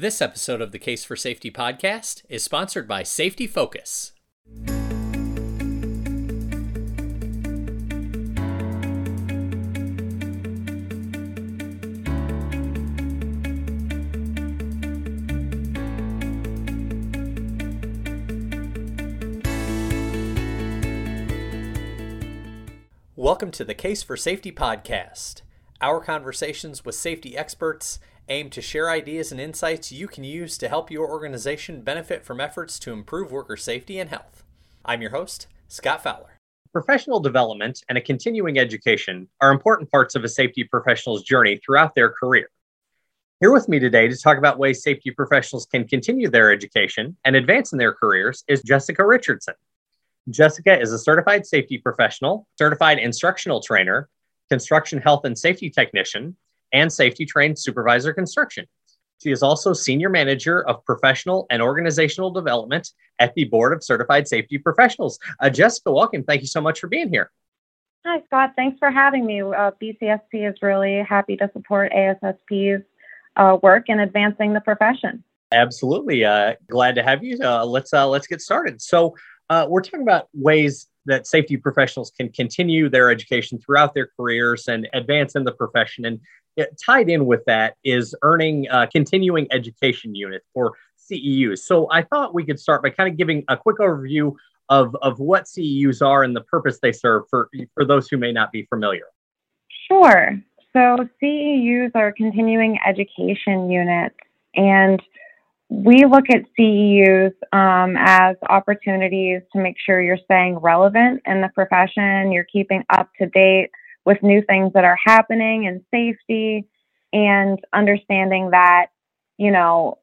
This episode of the Case for Safety podcast is sponsored by Safety Focus. Welcome to the Case for Safety podcast. Our conversations with safety experts aim to share ideas and insights you can use to help your organization benefit from efforts to improve worker safety and health. I'm your host, Scott Fowler. Professional development and a continuing education are important parts of a safety professional's journey throughout their career. Here with me today to talk about ways safety professionals can continue their education and advance in their careers is Jessica Richardson. Jessica is a certified safety professional, certified instructional trainer, construction health and safety technician, and safety trained supervisor construction. She is also senior manager of professional and organizational development at the Board of Certified Safety Professionals. Uh, Jessica, welcome. Thank you so much for being here. Hi, Scott. Thanks for having me. Uh, BCSP is really happy to support ASSP's uh, work in advancing the profession. Absolutely. Uh, glad to have you. Uh, let's uh, let's get started. So we're talking about ways that safety professionals can continue their education throughout their careers and advance in the profession. And it, tied in with that is earning a continuing education unit or CEUs. So I thought we could start by kind of giving a quick overview of, of what CEUs are and the purpose they serve for, for those who may not be familiar. Sure. So CEUs are continuing education units, and we look at CEUs um, as opportunities to make sure you're staying relevant in the profession, you're keeping up to date with new things that are happening in safety, and understanding that, you know,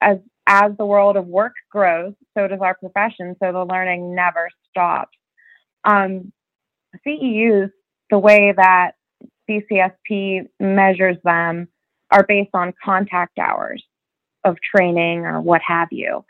as as the world of work grows, so does our profession. So the learning never stops. Um, CEUs, the way that BCSP measures them, are based on contact hours of training or what have you.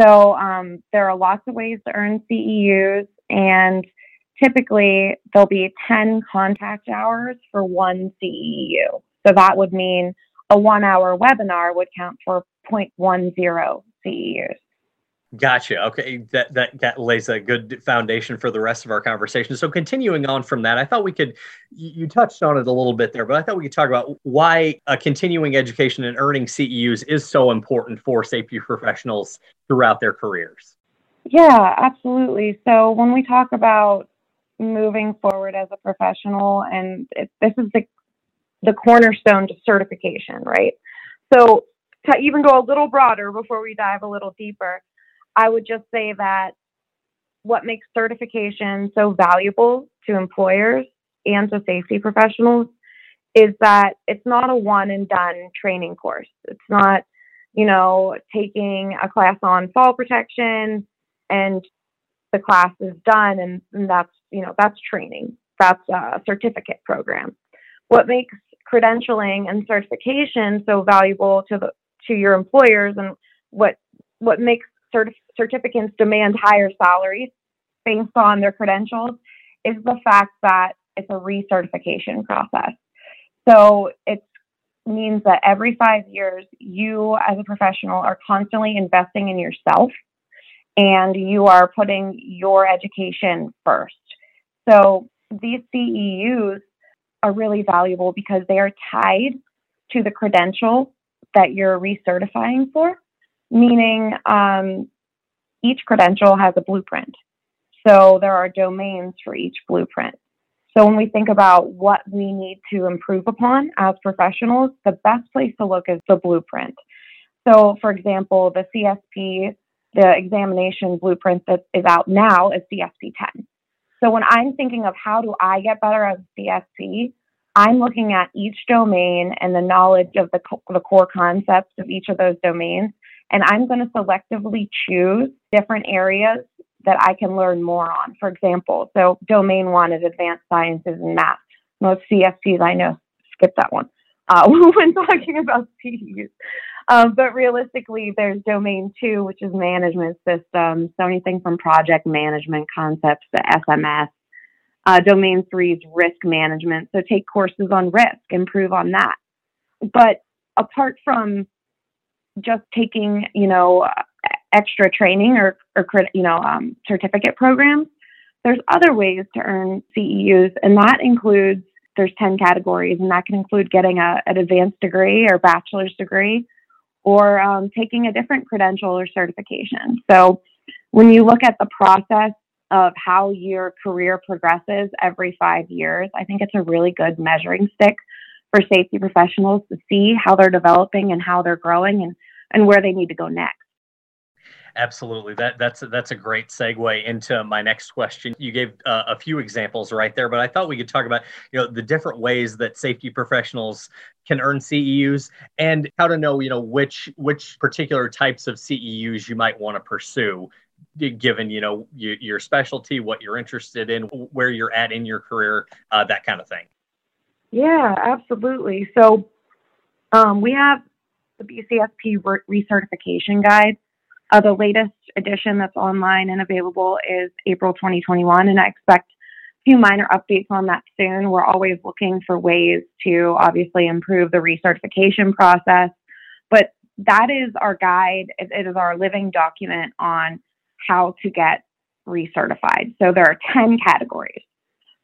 So um, there are lots of ways to earn CEUs, and typically there'll be 10 contact hours for one CEU. So that would mean a one hour webinar would count for 0.10 CEUs. Gotcha. Okay, that, that that lays a good foundation for the rest of our conversation. So continuing on from that, I thought we could you touched on it a little bit there, but I thought we could talk about why a continuing education and earning CEUs is so important for safety professionals throughout their careers. Yeah, absolutely. So when we talk about moving forward as a professional, and it, this is the the cornerstone to certification, right? So to even go a little broader before we dive a little deeper I would just say that what makes certification so valuable to employers and to safety professionals is that it's not a one and done training course. It's not, you know, taking a class on fall protection and the class is done and, and that's, you know, that's training. That's a certificate program. What makes credentialing and certification so valuable to the to your employers and what what makes certif- certificates demand higher salaries based on their credentials is the fact that it's a recertification process. So it means that every five years, you as a professional are constantly investing in yourself and you are putting your education first. So these CEUs are really valuable because they are tied to the credential that you're recertifying for meaning um, each credential has a blueprint. So there are domains for each blueprint. So when we think about what we need to improve upon as professionals, the best place to look is the blueprint. So, for example, the CSP, the examination blueprint that is out now is CSP 10. So when I'm thinking of how do I get better as CSP, I'm looking at each domain and the knowledge of the, co- the core concepts of each of those domains and I'm going to selectively choose different areas that I can learn more on. For example, so domain one is advanced sciences and math. Most CSPs I know skip that one uh, when talking about CEUs. Um, but realistically, there's domain two, which is management systems. So anything from project management concepts to SMS. Uh, domain three is risk management. So take courses on risk, improve on that. But apart from just taking, you know, extra training or, or you know, um, certificate programs. There's other ways to earn CEUs, and that includes there's 10 categories, and that can include getting a, an advanced degree or bachelor's degree or um, taking a different credential or certification. So when you look at the process of how your career progresses every five years, I think it's a really good measuring stick for safety professionals to see how they're developing and how they're growing and, and where they need to go next. Absolutely. That that's that's a great segue into my next question. You gave uh, a few examples right there, but I thought we could talk about you know the different ways that safety professionals can earn CEUs and how to know you know which which particular types of CEUs you might want to pursue given you know your, your, specialty what you're interested in where you're at in your career uh, that kind of thing yeah absolutely so um, we have the bcsp recertification guide uh, the latest edition that's online and available is april 2021 and i expect a few minor updates on that soon we're always looking for ways to obviously improve the recertification process but that is our guide it is our living document on how to get recertified. So there are 10 categories.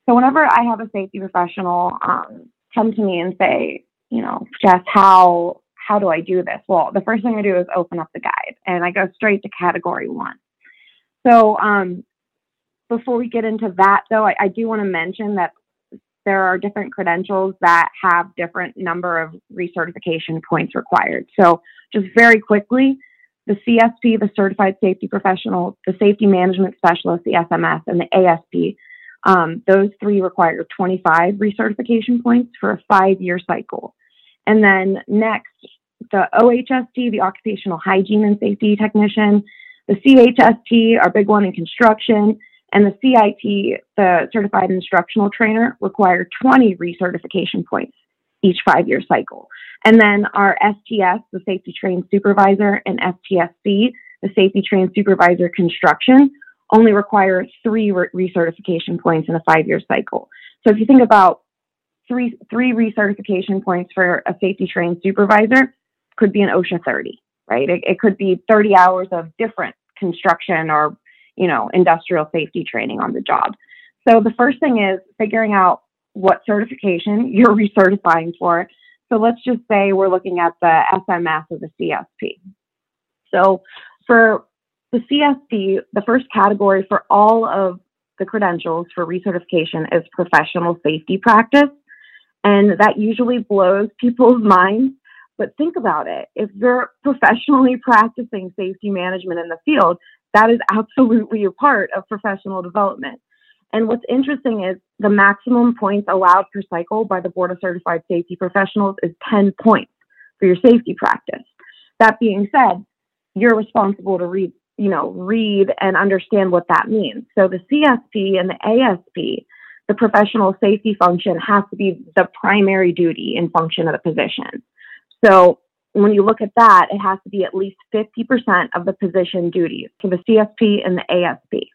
So whenever I have a safety professional um, come to me and say, you know, Jess, how how do I do this? Well, the first thing I do is open up the guide and I go straight to category one. So um, before we get into that, though, I, I do want to mention that there are different credentials that have different number of recertification points required. So just very quickly, the CSP, the Certified Safety Professional, the Safety Management Specialist, the SMS, and the ASP. Um, those three require 25 recertification points for a five year cycle. And then next, the OHST, the Occupational Hygiene and Safety Technician, the CHST, our big one in construction, and the CIT, the Certified Instructional Trainer, require 20 recertification points each five year cycle. And then our STS, the Safety Trained Supervisor, and STSC, the Safety Trained Supervisor Construction, only require three re- recertification points in a five year cycle. So if you think about three, three recertification points for a safety trained supervisor, could be an OSHA 30, right? It, it could be 30 hours of different construction or, you know, industrial safety training on the job. So the first thing is figuring out what certification you're recertifying for. So let's just say we're looking at the SMS or the CSP. So for the CSP, the first category for all of the credentials for recertification is professional safety practice. And that usually blows people's minds. But think about it if you're professionally practicing safety management in the field, that is absolutely a part of professional development. And what's interesting is the maximum points allowed per cycle by the Board of Certified Safety Professionals is 10 points for your safety practice. That being said, you're responsible to read, you know, read and understand what that means. So the CSP and the ASP, the professional safety function has to be the primary duty and function of the position. So when you look at that, it has to be at least 50% of the position duties for the CSP and the ASP.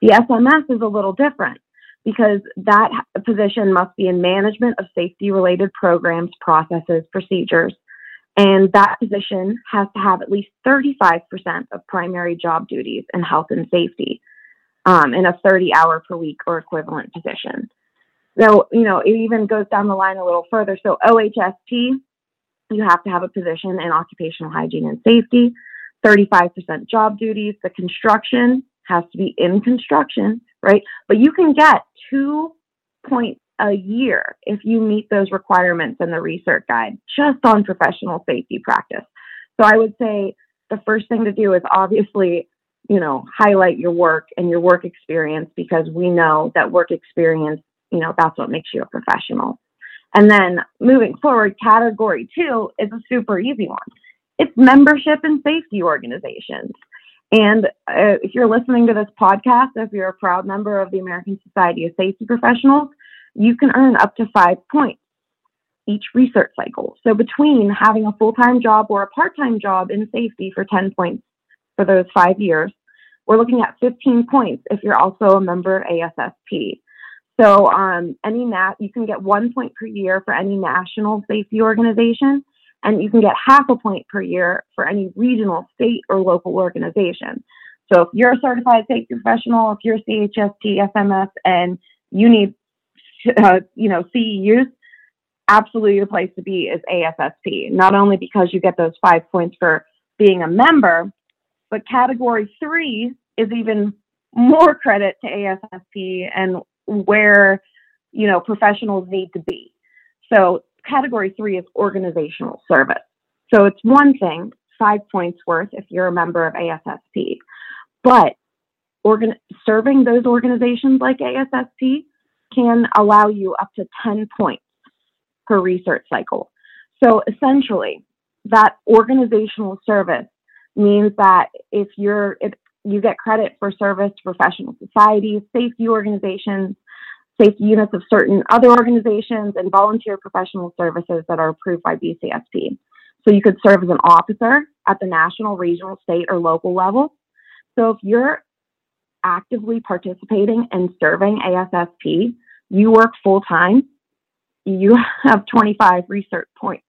The SMS is a little different because that position must be in management of safety related programs, processes, procedures. And that position has to have at least 35% of primary job duties in health and safety um, in a 30 hour per week or equivalent position. So, you know, it even goes down the line a little further. So, OHST, you have to have a position in occupational hygiene and safety, 35% job duties. The construction, has to be in construction, right? But you can get two points a year if you meet those requirements in the recert guide just on professional safety practice. So I would say the first thing to do is obviously, you know, highlight your work and your work experience because we know that work experience, you know, that's what makes you a professional. And then moving forward, category two is a super easy one. It's membership in safety organizations. And uh, if you're listening to this podcast, if you're a proud member of the American Society of Safety Professionals, you can earn up to five points each recert cycle. So between having a full-time job or a part-time job in safety for 10 points for those five years, we're looking at 15 points if you're also a member of ASSP. So um, any nat you can get one point per year for any national safety organization, And you can get half a point per year for any regional, state, or local organization. So if you're a certified safety professional, if you're CHST, SMS, and you need, uh, you know, CEUs, absolutely the place to be is ASSP. Not only because you get those five points for being a member, but category three is even more credit to ASSP and where, you know, professionals need to be. So category three is organizational service. So it's one thing, five points worth if you're a member of ASSP. But organ- serving those organizations like ASSP can allow you up to 10 points per recert cycle. So essentially, that organizational service means that if you're if you get credit for service to professional societies, safety organizations, safety units of certain other organizations, and volunteer professional services that are approved by BCSP. So you could serve as an officer at the national, regional, state, or local level. So if you're actively participating and serving ASSP, you work full time, you have 25 recert points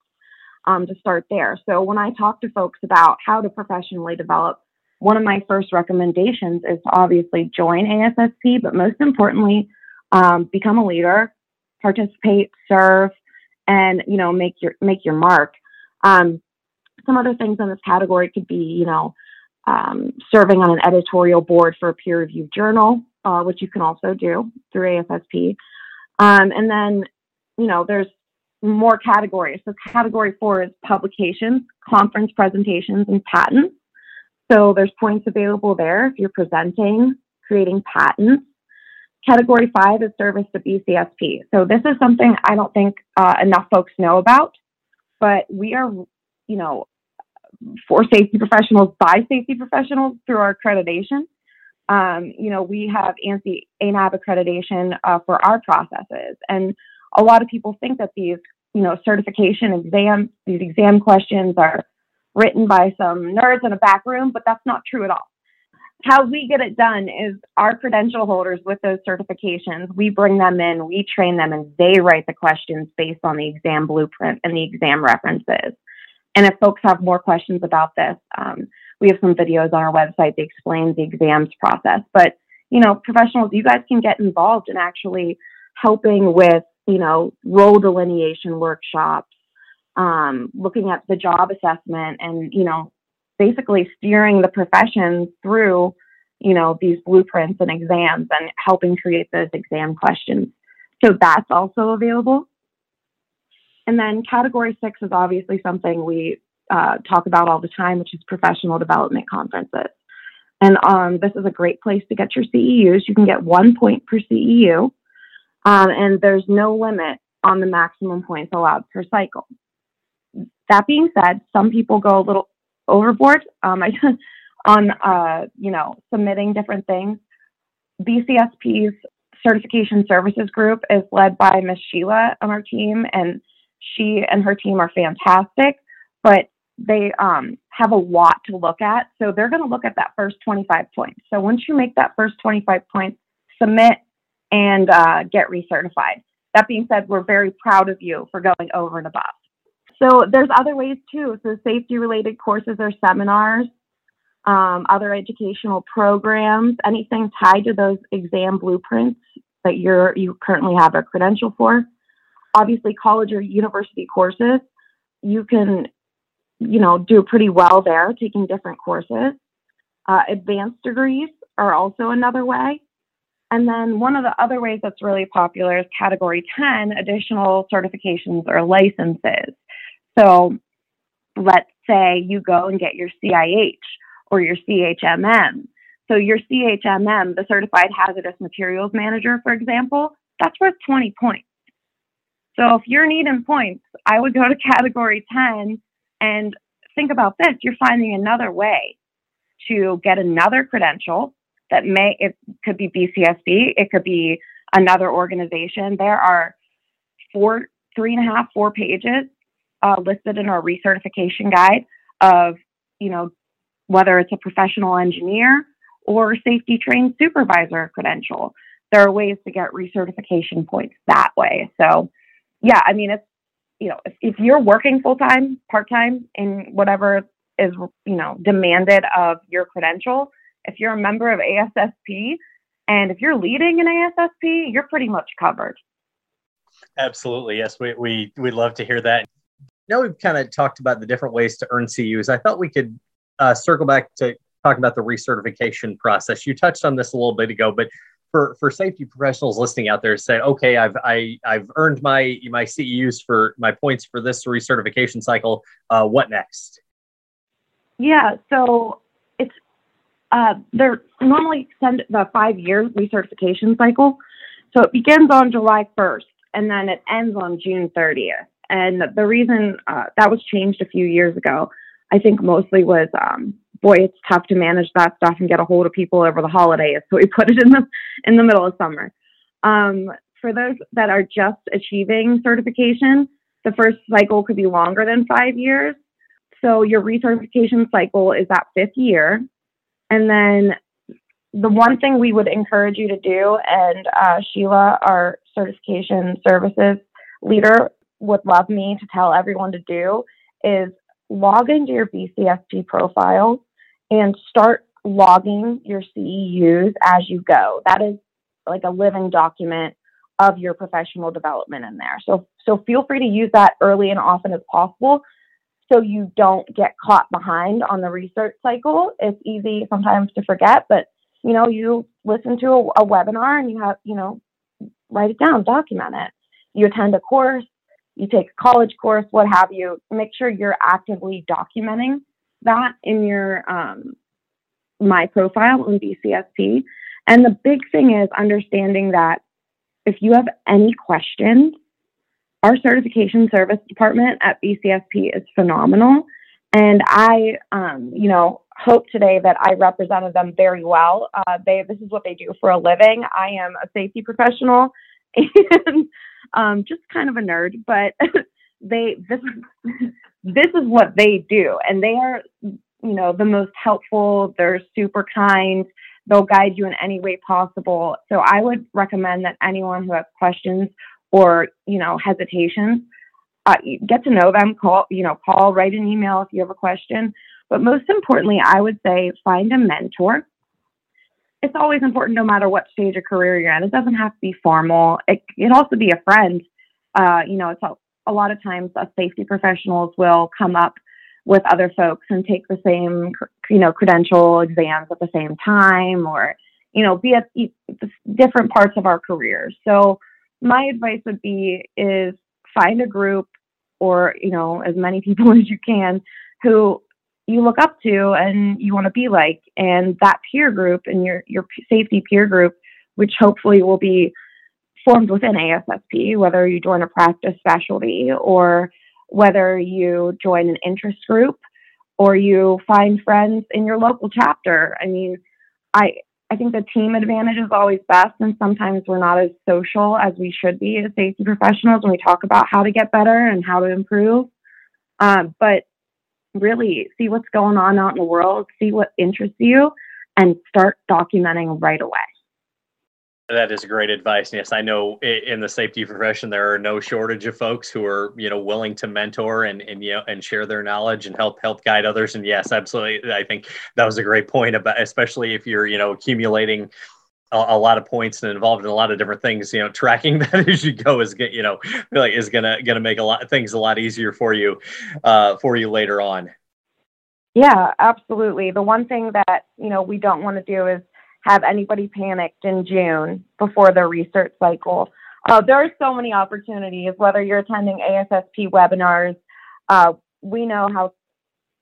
um, to start there. So when I talk to folks about how to professionally develop, one of my first recommendations is to obviously join ASSP, but most importantly, um, become a leader, participate, serve, and you know make your make your mark. Um, some other things in this category could be, you know, um, serving on an editorial board for a peer reviewed journal, uh, which you can also do through ASSP. Um, and then, you know, there's more categories. So, category four is publications, conference presentations, and patents. So, there's points available there if you're presenting, creating patents. Category five is service to BCSP. So, this is something I don't think uh, enough folks know about, but we are, you know, for safety professionals by safety professionals through our accreditation. Um, you know, we have ANSI ANAB accreditation uh, for our processes. And a lot of people think that these, you know, certification exams, these exam questions are written by some nerds in a back room, but that's not true at all. How we get it done is our credential holders with those certifications, we bring them in, we train them, and they write the questions based on the exam blueprint and the exam references. And if folks have more questions about this, um, we have some videos on our website that explains the exams process. But, you know, professionals, you guys can get involved in actually helping with, you know, role delineation workshops, um, looking at the job assessment and, you know, basically steering the profession through, you know, these blueprints and exams and helping create those exam questions. So that's also available. And then category six is obviously something we uh, talk about all the time, which is professional development conferences. And um, this is a great place to get your CEUs. You can get one point per CEU, um, and there's no limit on the maximum points allowed per cycle. That being said, some people go a little overboard um, on, uh, you know, submitting different things. BCSP's certification services group is led by Miss Sheila on our team, and she and her team are fantastic, but they um, have a lot to look at. So they're going to look at that first 25 points. So once you make that first 25 points, submit and uh, get recertified. That being said, we're very proud of you for going over and above. So there's other ways too. So safety related courses or seminars, um, other educational programs, anything tied to those exam blueprints that you're you currently have a credential for obviously college or university courses, you can, you know, do pretty well there taking different courses. Uh, advanced degrees are also another way. And then one of the other ways that's really popular is category 10 additional certifications or licenses. So let's say you go and get your CIH or your CHMM. So your CHMM, the Certified Hazardous Materials Manager, for example, that's worth 20 points. So if you're needing points, I would go to category 10 and think about this. You're finding another way to get another credential that may, it could be BCSP, it could be another organization. There are four, three and a half, four pages uh, listed in our recertification guide of, you know, whether it's a professional engineer or safety trained supervisor credential. There are ways to get recertification points that way. So yeah, I mean, it's you know, if, if you're working full time, part time, in whatever is, you know, demanded of your credential, if you're a member of ASSP and if you're leading an ASSP, you're pretty much covered. Absolutely. Yes, we, we, we'd love to hear that. Now we've kind of talked about the different ways to earn CEUs. I thought we could uh, circle back to talk about the recertification process. You touched on this a little bit ago, but for, for safety professionals listening out there, say, okay, I've I, I've earned my my CEUs for my points for this recertification cycle. Uh, what next? Yeah, so uh, they're normally extend the five year recertification cycle. So it begins on July 1st and then it ends on June 30th. And the reason uh, that was changed a few years ago, I think mostly was, um, boy, it's tough to manage that stuff and get a hold of people over the holidays. So we put it in the in the middle of summer. Um, for those that are just achieving certification, the first cycle could be longer than five years. So your recertification cycle is that fifth year. And then the one thing we would encourage you to do, and uh, Sheila, our certification services leader, would love me to tell everyone to do, is log into your BCSP profile and start logging your CEUs as you go. That is like a living document of your professional development in there. So so feel free to use that early and often as possible so you don't get caught behind on the recert cycle. It's easy sometimes to forget, but you know, you listen to a, a webinar and you have, you know, write it down, document it. You attend a course, you take a college course, what have you. Make sure you're actively documenting that in your um, my profile on BCSP. And the big thing is understanding that if you have any questions, our certification service department at BCSP is phenomenal. And I, um, you know, hope today that I represented them very well. Uh, they, this is what they do for a living. I am a safety professional and um, just kind of a nerd, but they, this, this is what they do. And they are, you know, the most helpful. They're super kind. They'll guide you in any way possible. So I would recommend that anyone who has questions or, you know, hesitations, uh, get to know them, call, you know, call, write an email if you have a question. But most importantly, I would say find a mentor. It's always important, no matter what stage of career you're in. It doesn't have to be formal. It can also be a friend. Uh, you know, it's a, a lot of times us safety professionals will come up with other folks and take the same, you know, credential exams at the same time, or you know, be at different parts of our careers. So my advice would be is find a group or you know as many people as you can who you look up to and you want to be like and that peer group and your your safety peer group which hopefully will be formed within ASSP whether you join a practice specialty or whether you join an interest group or you find friends in your local chapter. I mean i I think the team advantage is always best, and sometimes we're not as social as we should be as safety professionals when we talk about how to get better and how to improve. Um, but really, see what's going on out in the world, see what interests you, and start documenting right away. That is great advice. Yes, I know in the safety profession there are no shortage of folks who are you know willing to mentor and and you know and share their knowledge and help help guide others. And yes, absolutely, I think that was a great point about especially if you're you know accumulating a, lot of points and involved in a lot of different things. You know, tracking that as you go is get you know like is gonna gonna make a lot things a lot easier for you uh, for you later on. Yeah, absolutely. The one thing that you know we don't want to do is have anybody panicked in June before their recert cycle. Uh, there are so many opportunities, whether you're attending ASSP webinars. Uh, we know how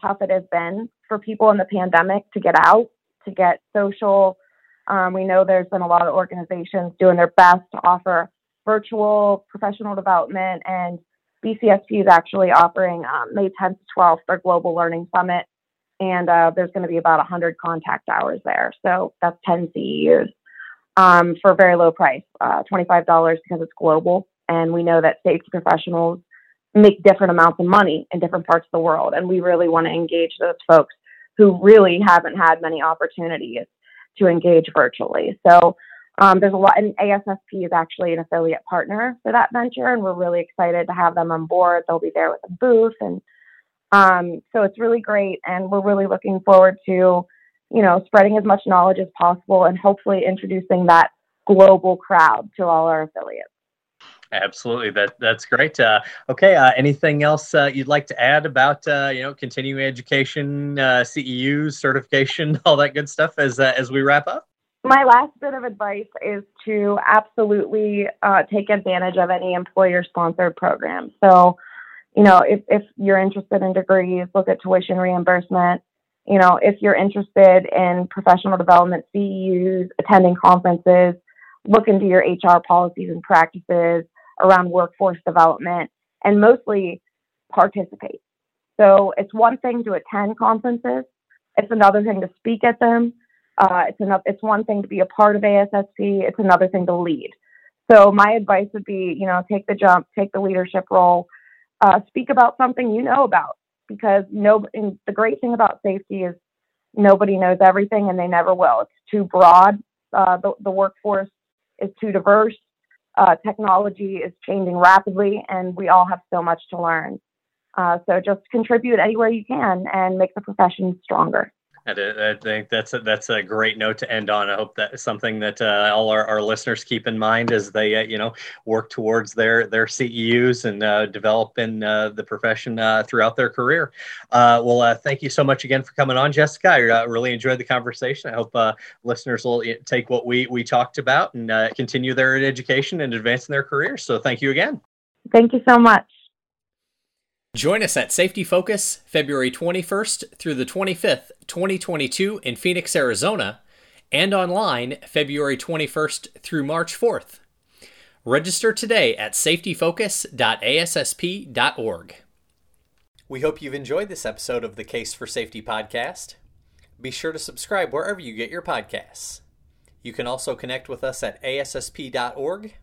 tough it has been for people in the pandemic to get out, to get social. Um, we know there's been a lot of organizations doing their best to offer virtual professional development, and BCSP is actually offering um, May 10th to 12th their Global Learning Summit and uh, there's going to be about 100 contact hours there. So that's 10 CEUs um, for a very low price, uh, $25 because it's global. And we know that safety professionals make different amounts of money in different parts of the world. And we really want to engage those folks who really haven't had many opportunities to engage virtually. So Um, there's a lot, and ASSP is actually an affiliate partner for that venture, and we're really excited to have them on board. They'll be there with a booth, and um, so it's really great, and we're really looking forward to, you know, spreading as much knowledge as possible, and hopefully introducing that global crowd to all our affiliates. Absolutely, that that's great. Uh, okay, uh, anything else uh, you'd like to add about uh, you know continuing education, uh, CEUs, certification, all that good stuff as uh, as we wrap up? My last bit of advice is to absolutely take advantage of any employer-sponsored program. So, you know, if if you're interested in degrees, look at tuition reimbursement. You know, if you're interested in professional development, CEUs, attending conferences, look into your HR policies and practices around workforce development and mostly participate. So it's one thing to attend conferences, it's another thing to speak at them. Uh, it's another, it's one thing to be a part of ASSP. It's another thing to lead. So my advice would be, you know, take the jump, take the leadership role, uh, speak about something you know about, because no. the great thing about safety is nobody knows everything, and they never will. It's too broad. Uh, the, the workforce is too diverse uh, technology is changing rapidly, and we all have so much to learn. Uh, so just contribute anywhere you can and make the profession stronger. I think that's a, that's a great note to end on. I hope that's something that uh, all our, our listeners keep in mind as they uh, you know work towards their their CEUs and uh, develop in uh, the profession uh, throughout their career. Uh, well, thank you so much again for coming on, Jessica. I really enjoyed the conversation. I hope listeners will take what we we talked about and continue their education and advance in their careers. So thank you again. Thank you so much. Join us at Safety Focus February 21st through the 25th, 2022 in Phoenix, Arizona, and online February 21st through March 4th. Register today at safetyfocus.assp.org. We hope you've enjoyed this episode of the Case for Safety podcast. Be sure to subscribe wherever you get your podcasts. You can also connect with us at ASSP.org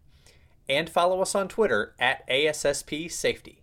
and follow us on Twitter at ASSP Safety.